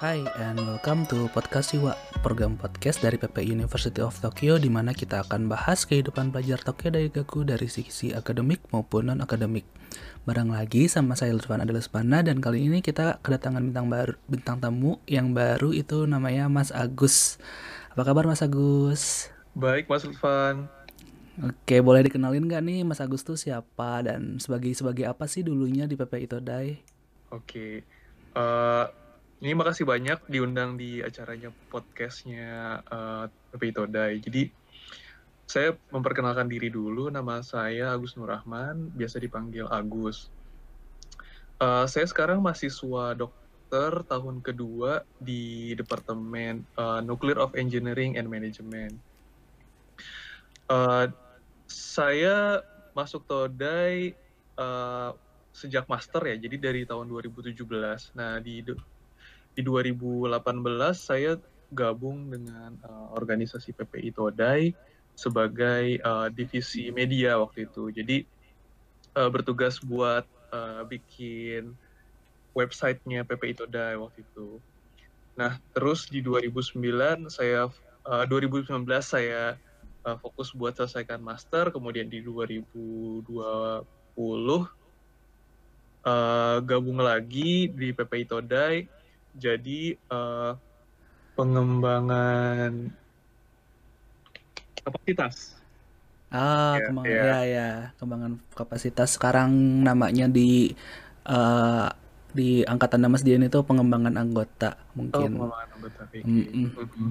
Hai and welcome to Podcast Siwa, program podcast dari PP University of Tokyo di mana kita akan bahas kehidupan pelajar Tokyo Daigaku dari sisi akademik maupun non-akademik. Barang lagi sama saya Lutfan Adalah Spana dan kali ini kita kedatangan bintang baru bintang tamu yang baru itu namanya Mas Agus. Apa kabar Mas Agus? Baik Mas Lutfan. Oke, boleh dikenalin nggak nih Mas Agus tuh siapa dan sebagai sebagai apa sih dulunya di PP Itodai? Oke, uh, ini makasih banyak diundang di acaranya podcastnya uh, PP Itodai. Jadi saya memperkenalkan diri dulu, nama saya Agus Nurrahman, biasa dipanggil Agus. Uh, saya sekarang mahasiswa dokter tahun kedua di Departemen uh, Nuclear of Engineering and Management. Uh, saya masuk Todai uh, sejak master ya, jadi dari tahun 2017. Nah, di di 2018 saya gabung dengan uh, organisasi PPI Todai sebagai uh, divisi media waktu itu. Jadi uh, bertugas buat uh, bikin websitenya PPI Todai waktu itu. Nah, terus di 2009 saya uh, 2019 saya uh, fokus buat selesaikan master, kemudian di 2020 uh, gabung lagi di PPI Todai jadi uh, pengembangan kapasitas. Ah, ya, kembangan ya. ya ya, kembangan kapasitas sekarang namanya di uh, di angkatan nama Dian itu pengembangan anggota mungkin. Oh, pengembangan anggota. Mm -mm. Mm -hmm.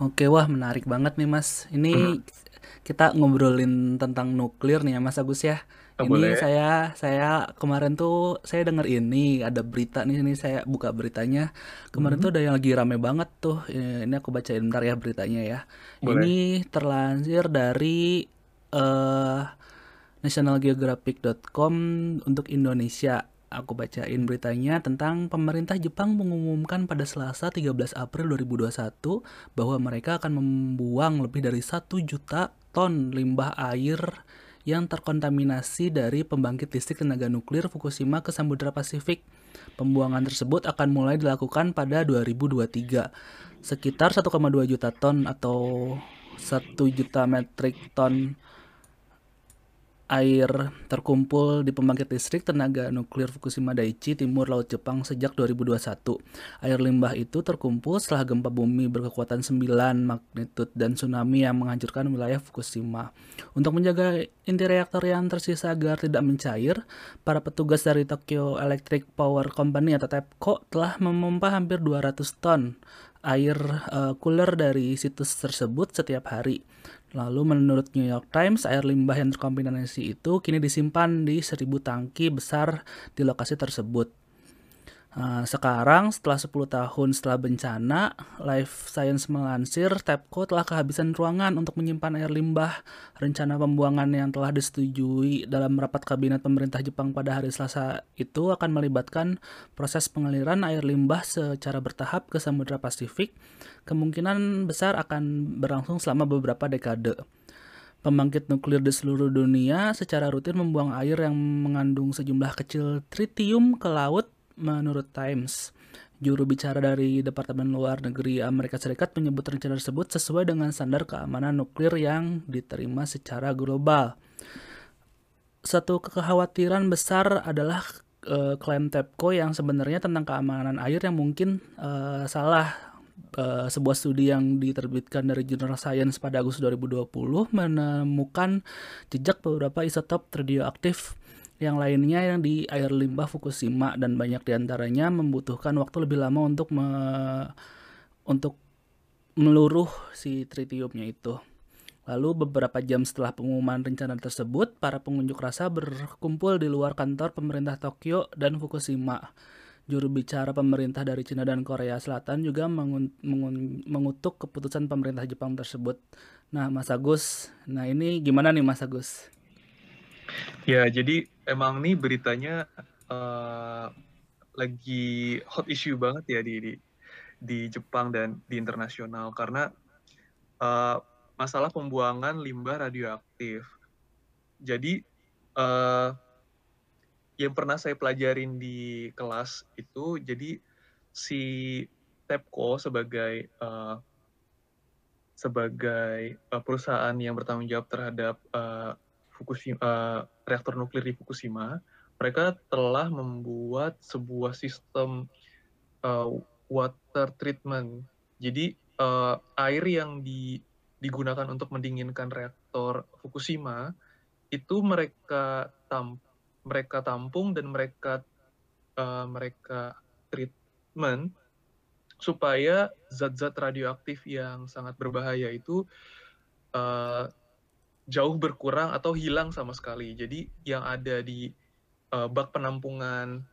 Oke, wah menarik banget nih Mas. Ini mm -hmm. kita ngobrolin tentang nuklir nih ya Mas Agus ya. Oh, ini boleh. saya saya kemarin tuh saya dengar ini ada berita nih ini saya buka beritanya. Kemarin hmm. tuh ada yang lagi rame banget tuh. Ini aku bacain bentar ya beritanya ya. Boleh. Ini terlansir dari uh, nationalgeographic.com untuk Indonesia. Aku bacain beritanya tentang pemerintah Jepang mengumumkan pada Selasa 13 April 2021 bahwa mereka akan membuang lebih dari 1 juta ton limbah air yang terkontaminasi dari pembangkit listrik tenaga nuklir Fukushima ke Samudra Pasifik. Pembuangan tersebut akan mulai dilakukan pada 2023. Sekitar 1,2 juta ton atau 1 juta metrik ton air terkumpul di pembangkit listrik tenaga nuklir Fukushima Daiichi timur laut Jepang sejak 2021. Air limbah itu terkumpul setelah gempa bumi berkekuatan 9 magnitude dan tsunami yang menghancurkan wilayah Fukushima. Untuk menjaga inti reaktor yang tersisa agar tidak mencair, para petugas dari Tokyo Electric Power Company atau TEPCO telah memompa hampir 200 ton air uh, cooler dari situs tersebut setiap hari. Lalu menurut New York Times, air limbah yang terkontaminasi itu kini disimpan di seribu tangki besar di lokasi tersebut. Uh, sekarang setelah 10 tahun setelah bencana, Life Science melansir TEPCO telah kehabisan ruangan untuk menyimpan air limbah. Rencana pembuangan yang telah disetujui dalam rapat kabinet pemerintah Jepang pada hari Selasa itu akan melibatkan proses pengaliran air limbah secara bertahap ke Samudra Pasifik. Kemungkinan besar akan berlangsung selama beberapa dekade. Pembangkit nuklir di seluruh dunia secara rutin membuang air yang mengandung sejumlah kecil tritium ke laut menurut Times. Juru bicara dari Departemen Luar Negeri Amerika Serikat menyebut rencana tersebut sesuai dengan standar keamanan nuklir yang diterima secara global. Satu kekhawatiran besar adalah uh, klaim TEPCO yang sebenarnya tentang keamanan air yang mungkin uh, salah. Uh, sebuah studi yang diterbitkan dari Journal Science pada Agustus 2020 menemukan jejak beberapa isotop radioaktif yang lainnya yang di air limbah Fukushima dan banyak di antaranya membutuhkan waktu lebih lama untuk me, untuk meluruh si tritiumnya itu. Lalu beberapa jam setelah pengumuman rencana tersebut, para pengunjuk rasa berkumpul di luar kantor pemerintah Tokyo dan Fukushima. Juru bicara pemerintah dari Cina dan Korea Selatan juga mengutuk keputusan pemerintah Jepang tersebut. Nah, Mas Agus, nah ini gimana nih Mas Agus? Ya, jadi emang nih beritanya uh, lagi hot issue banget ya di di, di Jepang dan di internasional karena uh, masalah pembuangan limbah radioaktif. Jadi uh, yang pernah saya pelajarin di kelas itu jadi si TEPCO sebagai uh, sebagai perusahaan yang bertanggung jawab terhadap uh, Fukushima, uh, reaktor nuklir di Fukushima, mereka telah membuat sebuah sistem uh, water treatment. Jadi uh, air yang di, digunakan untuk mendinginkan reaktor Fukushima itu mereka tam, mereka tampung dan mereka uh, mereka treatment supaya zat-zat radioaktif yang sangat berbahaya itu uh, jauh berkurang atau hilang sama sekali. Jadi yang ada di uh, bak penampungan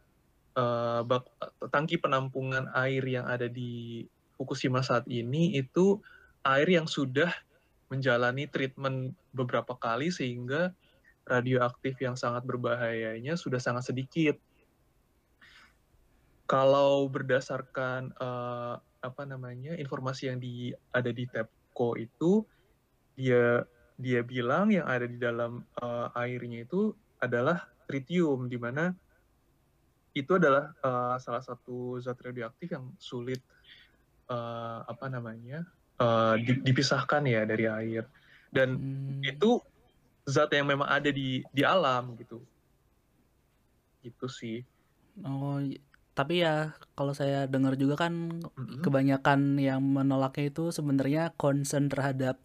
uh, bak tangki penampungan air yang ada di Fukushima saat ini itu air yang sudah menjalani treatment beberapa kali sehingga radioaktif yang sangat berbahayanya sudah sangat sedikit kalau berdasarkan uh, apa namanya informasi yang di ada di TEPCO itu dia dia bilang yang ada di dalam uh, airnya itu adalah tritium di mana itu adalah uh, salah satu zat radioaktif yang sulit uh, apa namanya uh, dipisahkan ya dari air dan hmm. itu zat yang memang ada di di alam gitu gitu sih oh tapi ya kalau saya dengar juga kan mm-hmm. kebanyakan yang menolaknya itu sebenarnya concern terhadap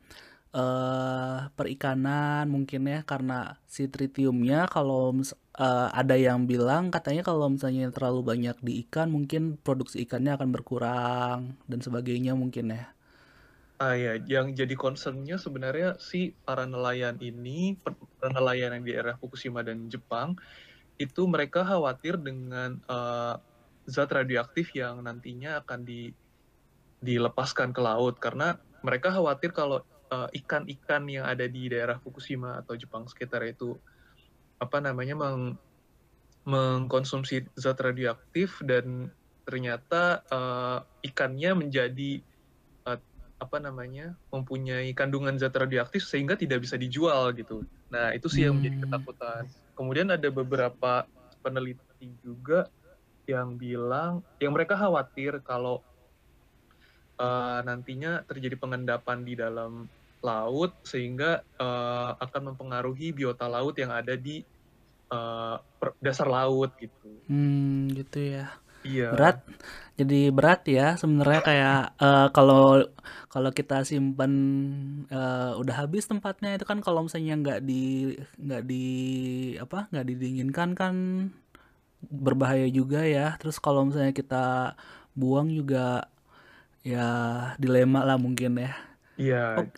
uh, perikanan mungkin ya karena si tritiumnya kalau uh, ada yang bilang katanya kalau misalnya terlalu banyak di ikan mungkin produksi ikannya akan berkurang dan sebagainya mungkin ya. Ah ya, yang jadi concernnya sebenarnya si para nelayan ini, para nelayan yang di daerah Fukushima dan Jepang, itu mereka khawatir dengan uh, zat radioaktif yang nantinya akan di, dilepaskan ke laut karena mereka khawatir kalau uh, ikan-ikan yang ada di daerah Fukushima atau Jepang sekitar itu apa namanya meng, mengkonsumsi zat radioaktif dan ternyata uh, ikannya menjadi uh, apa namanya mempunyai kandungan zat radioaktif sehingga tidak bisa dijual gitu. Nah itu sih yang menjadi hmm. ketakutan. Kemudian ada beberapa peneliti juga yang bilang yang mereka khawatir kalau uh, nantinya terjadi pengendapan di dalam laut sehingga uh, akan mempengaruhi biota laut yang ada di uh, dasar laut gitu. Hmm, gitu ya. Iya. Berat. Jadi berat ya sebenarnya kayak uh, kalau kalau kita simpan uh, udah habis tempatnya itu kan kalau misalnya nggak di nggak di apa nggak didinginkan kan berbahaya juga ya. Terus kalau misalnya kita buang juga ya dilema lah mungkin ya. Iya.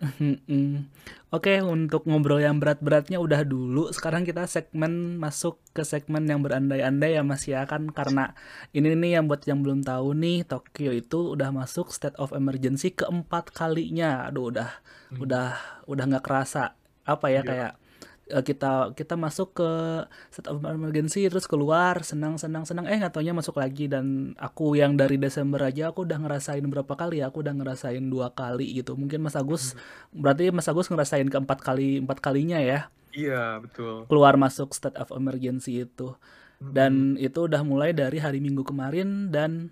Oke, okay, untuk ngobrol yang berat-beratnya udah dulu. Sekarang kita segmen masuk ke segmen yang berandai-andai ya Mas ya kan karena ini nih yang buat yang belum tahu nih Tokyo itu udah masuk state of emergency keempat kalinya. Aduh udah hmm. udah udah nggak kerasa apa ya iya. kayak kita kita masuk ke state of emergency terus keluar senang senang senang. Eh nggak taunya masuk lagi. Dan aku yang dari Desember aja aku udah ngerasain berapa kali ya? Aku udah ngerasain dua kali gitu. Mungkin Mas Agus hmm. berarti Mas Agus ngerasain keempat kali empat kalinya ya? Iya betul. Keluar masuk state of emergency itu. Dan hmm. itu udah mulai dari hari Minggu kemarin. Dan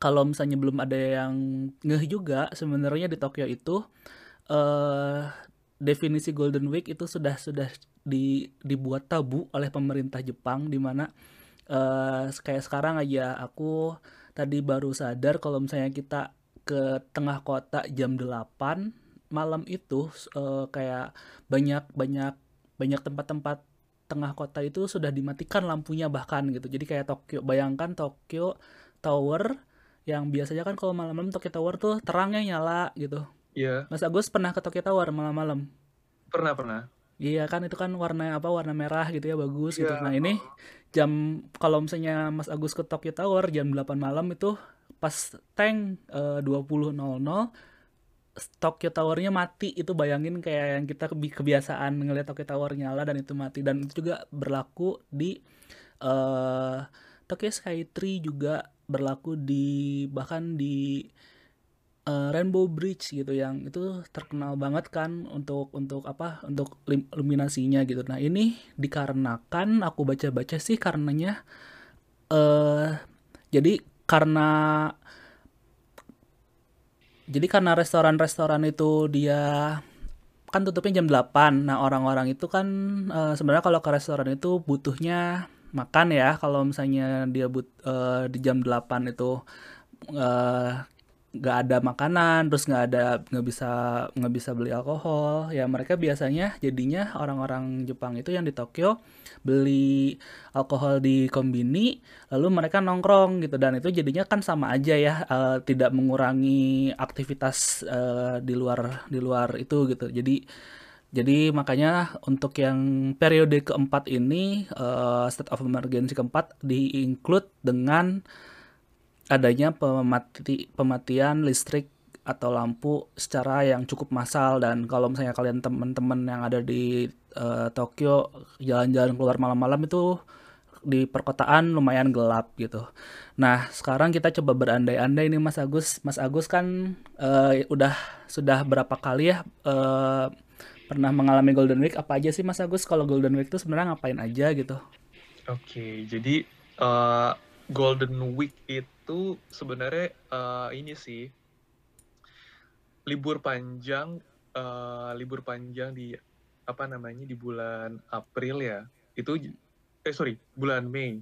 kalau misalnya belum ada yang ngeh juga sebenarnya di Tokyo itu uh, definisi Golden Week itu sudah sudah di, dibuat tabu oleh pemerintah Jepang di mana uh, kayak sekarang aja aku tadi baru sadar kalau misalnya kita ke tengah kota jam 8 malam itu uh, kayak banyak banyak banyak tempat-tempat tengah kota itu sudah dimatikan lampunya bahkan gitu. Jadi kayak Tokyo, bayangkan Tokyo Tower yang biasanya kan kalau malam-malam Tokyo Tower tuh terangnya nyala gitu. Iya. Mas Agus pernah ke Tokyo Tower malam-malam? Pernah, pernah. Iya kan itu kan warna apa warna merah gitu ya bagus gitu. Iya. Nah ini jam kalau misalnya Mas Agus ke Tokyo Tower jam 8 malam itu pas tank eh, uh, 20.00 Tokyo Towernya mati itu bayangin kayak yang kita kebiasaan ngeliat Tokyo Tower nyala dan itu mati dan itu juga berlaku di uh, Tokyo Skytree juga berlaku di bahkan di uh, Rainbow Bridge gitu yang itu terkenal banget kan untuk untuk apa untuk iluminasinya gitu. Nah ini dikarenakan aku baca-baca sih karenanya uh, jadi karena jadi karena restoran-restoran itu dia kan tutupnya jam 8. Nah, orang-orang itu kan uh, sebenarnya kalau ke restoran itu butuhnya makan ya. Kalau misalnya dia but uh, di jam 8 itu uh, nggak ada makanan terus nggak ada nggak bisa nggak bisa beli alkohol. Ya mereka biasanya jadinya orang-orang Jepang itu yang di Tokyo beli alkohol di kombini lalu mereka nongkrong gitu. Dan itu jadinya kan sama aja ya uh, tidak mengurangi aktivitas uh, di luar di luar itu gitu. Jadi jadi makanya untuk yang periode keempat ini uh, state of emergency keempat di include dengan adanya pemati pematian listrik atau lampu secara yang cukup massal dan kalau misalnya kalian teman-teman yang ada di uh, Tokyo jalan-jalan keluar malam-malam itu di perkotaan lumayan gelap gitu. Nah sekarang kita coba berandai-andai nih Mas Agus. Mas Agus kan uh, udah sudah berapa kali ya uh, pernah mengalami Golden Week? Apa aja sih Mas Agus kalau Golden Week itu sebenarnya ngapain aja gitu? Oke, jadi uh, Golden Week itu sebenarnya uh, ini sih libur panjang uh, libur panjang di apa namanya di bulan April ya. Itu eh sorry bulan Mei.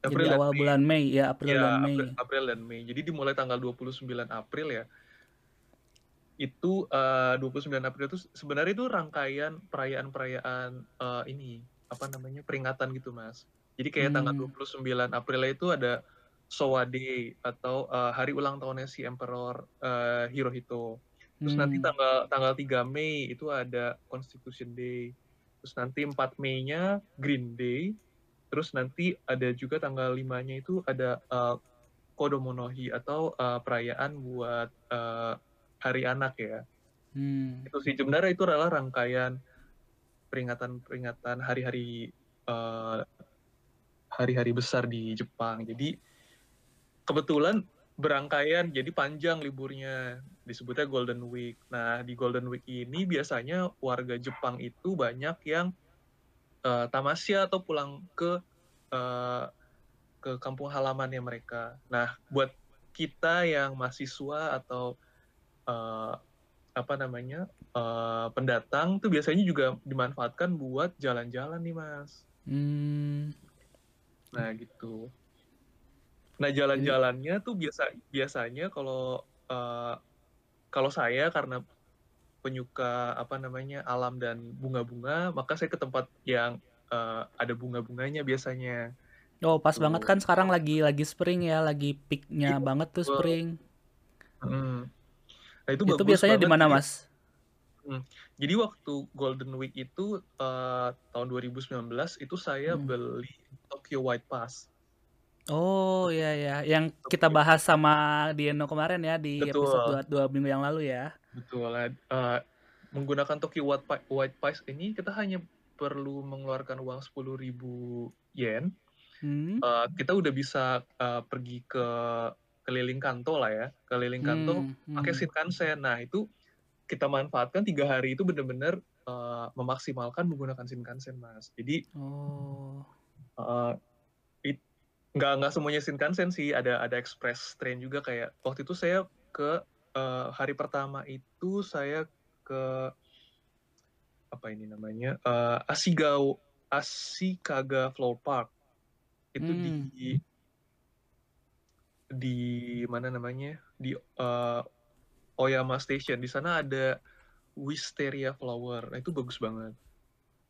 April jadi awal Mei. bulan Mei ya April ya, dan Mei. April, April dan Mei. Jadi dimulai tanggal 29 April ya. Itu uh, 29 April itu sebenarnya itu rangkaian perayaan-perayaan uh, ini apa namanya peringatan gitu mas jadi kayak hmm. tanggal 29 April itu ada Showa Day atau uh, hari ulang tahunnya si Emperor uh, Hirohito. Terus hmm. nanti tanggal tanggal 3 Mei itu ada Constitution Day. Terus nanti 4 Mei-nya Green Day. Terus nanti ada juga tanggal 5-nya itu ada uh, Kodomonohi atau uh, perayaan buat uh, Hari Anak ya. Hmm. Itu sih sebenarnya itu adalah rangkaian peringatan-peringatan hari-hari uh, hari-hari besar di Jepang. Jadi kebetulan berangkaian jadi panjang liburnya disebutnya Golden Week. Nah di Golden Week ini biasanya warga Jepang itu banyak yang uh, tamasya atau pulang ke uh, ke kampung halamannya mereka. Nah buat kita yang mahasiswa atau uh, apa namanya uh, pendatang tuh biasanya juga dimanfaatkan buat jalan-jalan nih mas. Hmm. Nah gitu. Nah jalan-jalannya tuh biasa biasanya kalau uh, kalau saya karena penyuka apa namanya alam dan bunga-bunga, maka saya ke tempat yang uh, ada bunga-bunganya biasanya. Oh pas tuh. banget kan sekarang lagi lagi spring ya, lagi peaknya iya, banget tuh spring. Hmm. Nah itu, itu biasanya di mana mas? Hmm. Jadi waktu Golden Week itu uh, tahun 2019 itu saya hmm. beli Tokyo White Pass. Oh iya ya, yang kita bahas sama Dieno kemarin ya di Betul. episode dua, dua minggu yang lalu ya. Betul. Uh, menggunakan Tokyo White, White Pass ini kita hanya perlu mengeluarkan uang sepuluh ribu yen. Hmm. Uh, kita udah bisa uh, pergi ke keliling kanto lah ya, keliling kanto hmm. hmm. pakai Shinkansen. Nah itu kita manfaatkan tiga hari itu benar-benar uh, memaksimalkan menggunakan Shinkansen mas. Jadi oh. Uh, nggak nggak semuanya Shinkansen sih. Ada ada express train juga kayak waktu itu saya ke uh, hari pertama itu saya ke apa ini namanya uh, Asigao Asikaga Flower Park. Itu hmm. di di mana namanya? Di uh, Oyama Station. Di sana ada Wisteria Flower. Nah, itu bagus banget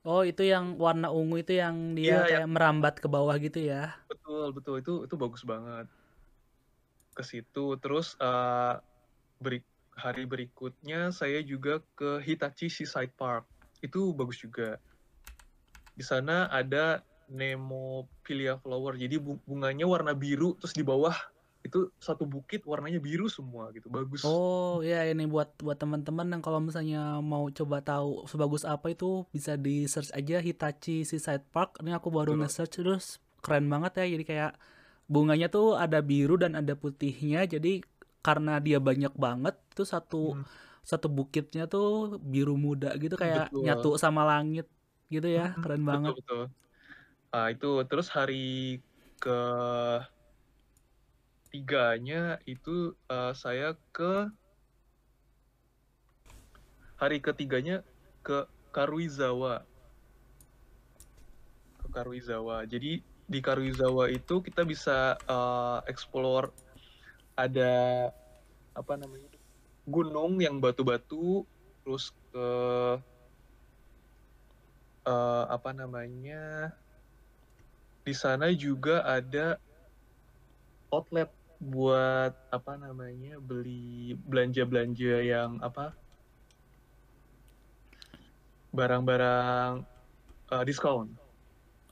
Oh, itu yang warna ungu itu yang dia Iya, kayak yang merambat ke bawah gitu ya? betul betul itu itu bagus banget. Ke situ terus uh, beri hari berikutnya saya juga ke Hitachi Seaside Park. Itu bagus juga. Di sana ada Nemophilia flower. Jadi bunganya warna biru terus di bawah itu satu bukit warnanya biru semua gitu bagus. Oh ya ini buat buat teman-teman yang kalau misalnya mau coba tahu sebagus apa itu bisa di search aja Hitachi Seaside Park. Ini aku baru nge-search terus keren banget ya. Jadi kayak bunganya tuh ada biru dan ada putihnya. Jadi karena dia banyak banget tuh satu hmm. satu bukitnya tuh biru muda gitu kayak betul. nyatu sama langit gitu ya. Keren banget. betul, betul. Uh, itu terus hari ke ketiganya itu uh, saya ke hari ketiganya ke Karuizawa. Ke Karuizawa. Jadi di Karuizawa itu kita bisa uh, explore ada apa namanya gunung yang batu-batu terus ke uh, apa namanya di sana juga ada outlet buat apa namanya beli belanja-belanja yang apa barang-barang uh, diskon.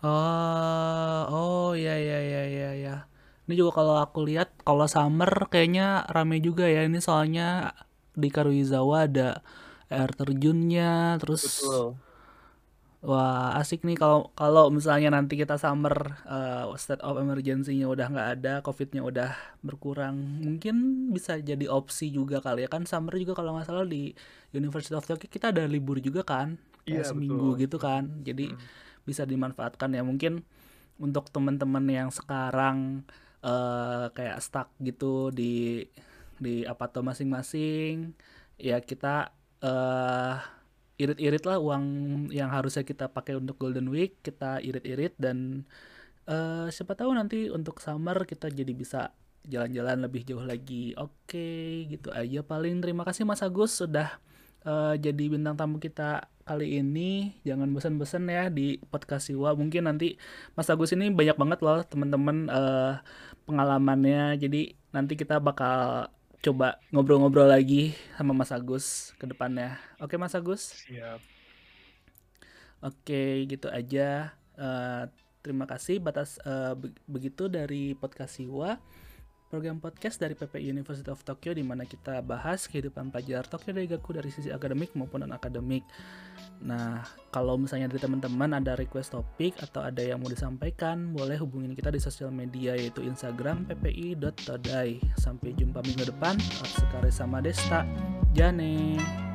Oh, oh ya ya ya ya ya. Ini juga kalau aku lihat kalau summer kayaknya rame juga ya. Ini soalnya di Karuizawa ada air terjunnya, terus Betul. Wah, asik nih kalau kalau misalnya nanti kita summer uh, state of emergency-nya udah nggak ada, COVID-nya udah berkurang, mungkin bisa jadi opsi juga kali ya kan summer juga kalau nggak salah di University of Tokyo kita ada libur juga kan, kayak Iya, seminggu betul. gitu kan, jadi Hmm. bisa dimanfaatkan ya mungkin untuk teman-teman yang sekarang uh, kayak stuck gitu di di apartemen masing-masing, ya kita uh, irit-irit lah uang yang harusnya kita pakai untuk Golden Week kita irit-irit dan uh, siapa tahu nanti untuk summer kita jadi bisa jalan-jalan lebih jauh lagi. Oke gitu aja paling. Terima kasih Mas Agus sudah uh, jadi bintang tamu kita kali ini. Jangan bosan-bosan ya di podcast Siwa. Mungkin nanti Mas Agus ini banyak banget loh teman-teman uh, pengalamannya. Jadi nanti kita bakal coba ngobrol-ngobrol lagi sama Mas Agus ke depannya. Oke Mas Agus? Siap. Oke, gitu aja. Uh, terima kasih batas uh, begitu dari podcast Siwa. Program podcast dari PPI University of Tokyo di mana kita bahas kehidupan pelajar Tokyo Daigaku dari sisi akademik maupun non akademik. Nah, kalau misalnya dari teman-teman ada request topik atau ada yang mau disampaikan, boleh hubungin kita di sosial media yaitu Instagram ppi.todai. Sampai jumpa minggu depan. Sekali sama Desta. Jane.